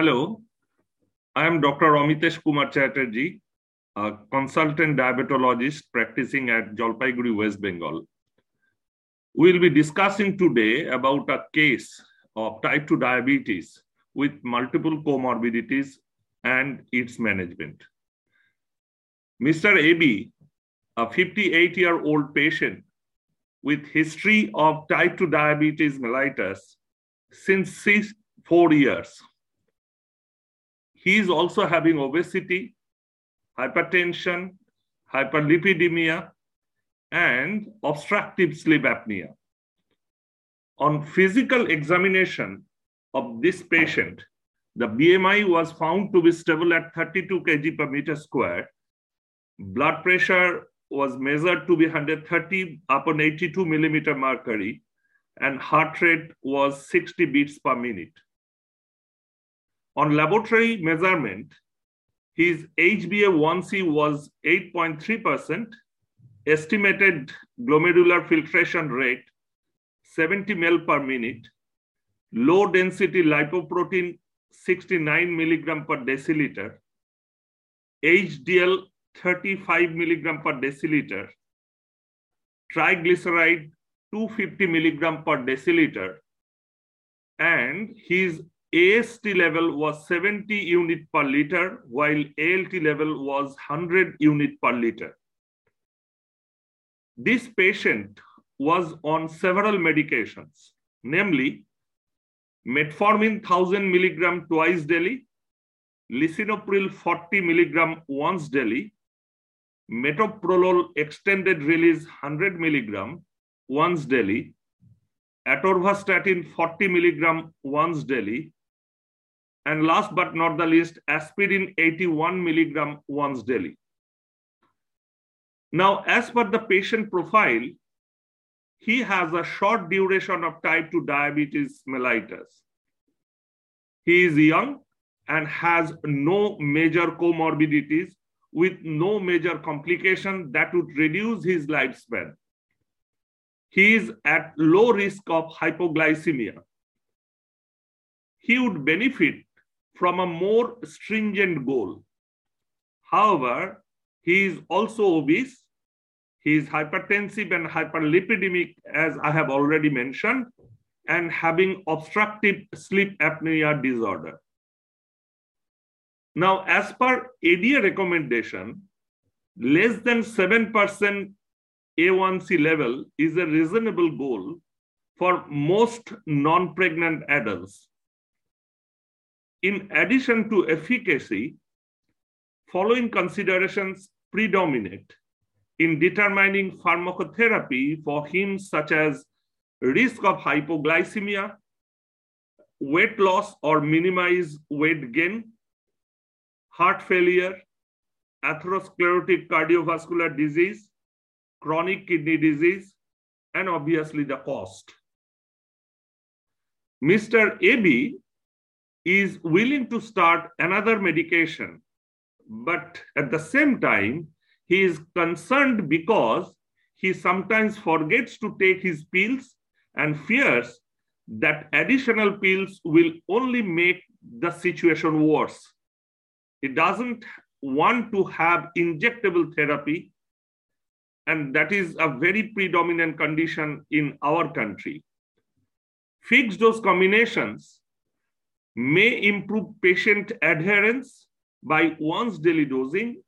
Hello, I am Dr. Amitesh Kumar Chatterjee, a consultant diabetologist practicing at Jalpaiguri, West Bengal. We'll be discussing today about a case of type 2 diabetes with multiple comorbidities and its management. Mr. AB, a 58 year old patient with history of type 2 diabetes mellitus since six, four years he is also having obesity, hypertension, hyperlipidemia, and obstructive sleep apnea. On physical examination of this patient, the BMI was found to be stable at 32 kg per meter square. Blood pressure was measured to be 130 upon 82 millimeter mercury, and heart rate was 60 beats per minute. On laboratory measurement, his HbA1c was 8.3%, estimated glomerular filtration rate 70 ml per minute, low density lipoprotein 69 milligram per deciliter, HDL 35 milligram per deciliter, triglyceride 250 milligram per deciliter, and his AST level was 70 unit per liter, while ALT level was 100 unit per liter. This patient was on several medications, namely metformin 1000 milligram twice daily, lisinopril 40 milligram once daily, metoprolol extended release 100 milligram once daily, atorvastatin 40 milligram once daily, and last but not the least, aspirin 81 milligram once daily. Now, as per the patient profile, he has a short duration of type 2 diabetes mellitus. He is young and has no major comorbidities with no major complication that would reduce his lifespan. He is at low risk of hypoglycemia. He would benefit from a more stringent goal. However, he is also obese, he is hypertensive and hyperlipidemic, as I have already mentioned, and having obstructive sleep apnea disorder. Now, as per ADA recommendation, less than 7% A1C level is a reasonable goal for most non pregnant adults in addition to efficacy, following considerations predominate in determining pharmacotherapy for him, such as risk of hypoglycemia, weight loss or minimize weight gain, heart failure, atherosclerotic cardiovascular disease, chronic kidney disease, and obviously the cost. Mr. AB is willing to start another medication, but at the same time, he is concerned because he sometimes forgets to take his pills and fears that additional pills will only make the situation worse. He doesn't want to have injectable therapy, and that is a very predominant condition in our country. Fixed dose combinations may improve patient adherence by once daily dosing,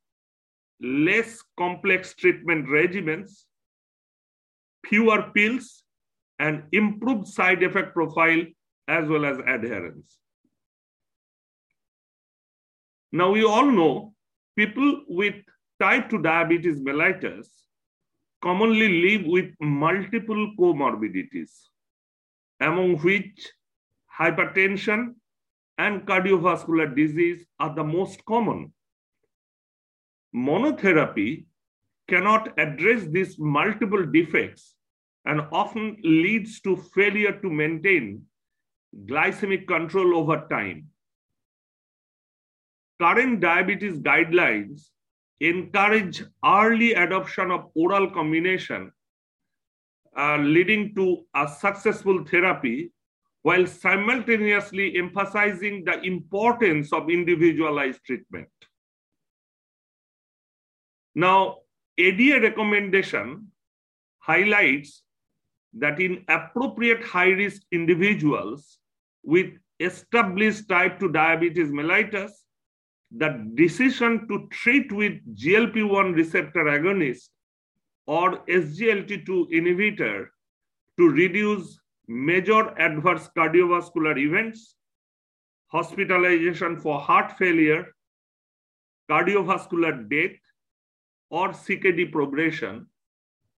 less complex treatment regimens, fewer pills, and improved side effect profile as well as adherence. Now, we all know people with type 2 diabetes mellitus commonly live with multiple comorbidities, among which hypertension, and cardiovascular disease are the most common. Monotherapy cannot address these multiple defects and often leads to failure to maintain glycemic control over time. Current diabetes guidelines encourage early adoption of oral combination, uh, leading to a successful therapy while simultaneously emphasizing the importance of individualized treatment. Now, ADA recommendation highlights that in appropriate high-risk individuals with established type 2 diabetes mellitus, the decision to treat with GLP-1 receptor agonist or SGLT2 inhibitor to reduce major adverse cardiovascular events, hospitalization for heart failure, cardiovascular death, or CKD progression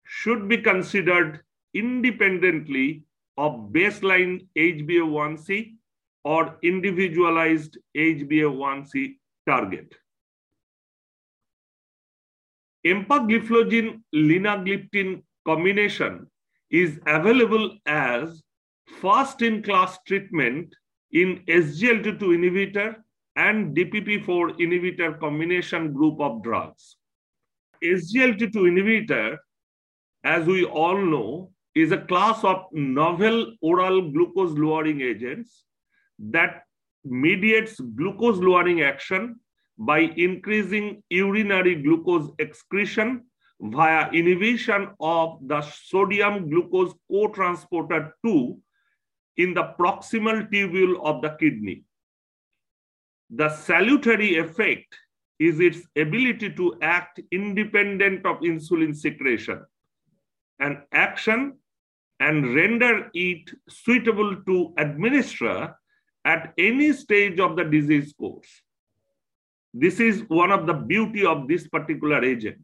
should be considered independently of baseline HbA1c or individualized HbA1c target. Empagliflozin linagliptin combination is available as first-in-class treatment in SGLT2 inhibitor and DPP4 inhibitor combination group of drugs. SGLT2 inhibitor, as we all know, is a class of novel oral glucose lowering agents that mediates glucose lowering action by increasing urinary glucose excretion via inhibition of the sodium glucose co-transporter 2 in the proximal tubule of the kidney. The salutary effect is its ability to act independent of insulin secretion and action and render it suitable to administer at any stage of the disease course. This is one of the beauty of this particular agent.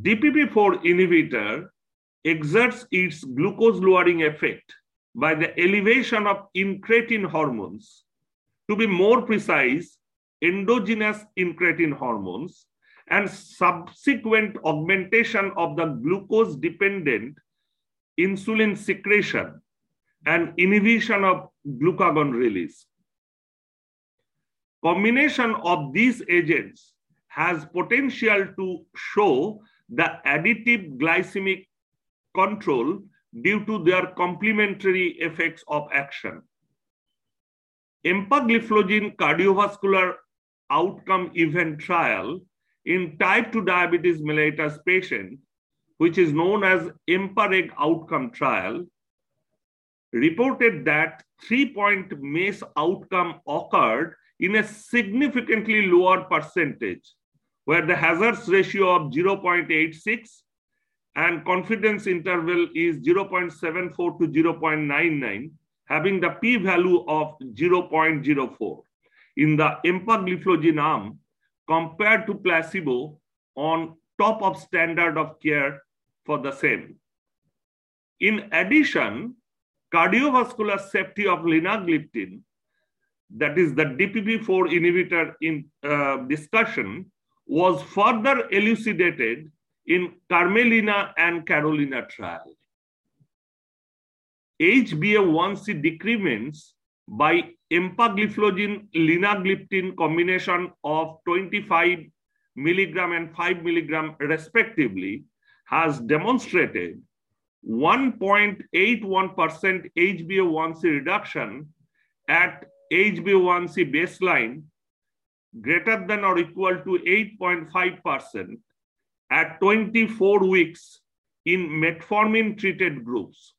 DPP4 inhibitor exerts its glucose lowering effect by the elevation of incretin hormones. To be more precise, endogenous incretin hormones and subsequent augmentation of the glucose dependent insulin secretion and inhibition of glucagon release. Combination of these agents has potential to show the additive glycemic control due to their complementary effects of action. Empagliflozin cardiovascular outcome event trial in type 2 diabetes mellitus patient, which is known as EMPA-REG outcome trial, reported that three-point MACE outcome occurred in a significantly lower percentage, where the hazards ratio of 0.86 and confidence interval is 0.74 to 0.99, having the p-value of 0.04 in the empagliflozin arm compared to placebo on top of standard of care for the same. In addition, cardiovascular safety of linagliptin, that is the DPP4 inhibitor in uh, discussion, was further elucidated in Carmelina and Carolina trial. HbA1c decrements by empagliflozin linagliptin combination of 25 milligram and 5 milligram respectively has demonstrated 1.81% HbA1c reduction at HbA1c baseline greater than or equal to 8.5% at 24 weeks in metformin treated groups.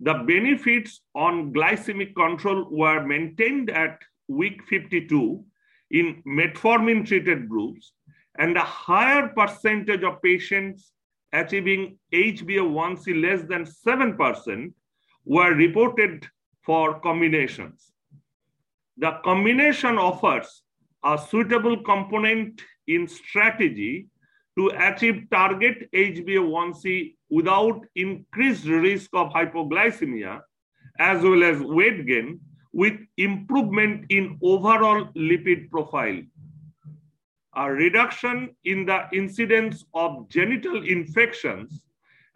The benefits on glycemic control were maintained at week 52 in metformin treated groups, and a higher percentage of patients achieving HbA1c less than 7% were reported for combinations. The combination offers a suitable component in strategy to achieve target HbA1c without increased risk of hypoglycemia as well as weight gain with improvement in overall lipid profile. A reduction in the incidence of genital infections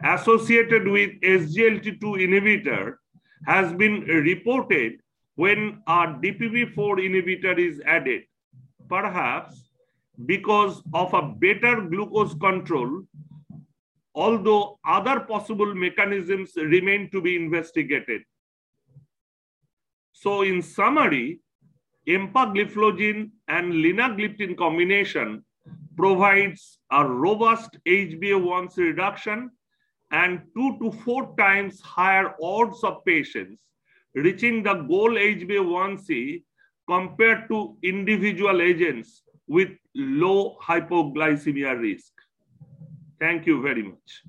associated with SGLT2 inhibitor has been reported when a DPP4 inhibitor is added, perhaps because of a better glucose control although other possible mechanisms remain to be investigated. So in summary, empagliflozin and linagliptin combination provides a robust HbA1c reduction and two to four times higher odds of patients reaching the goal HbA1c compared to individual agents with low hypoglycemia risk. Thank you very much.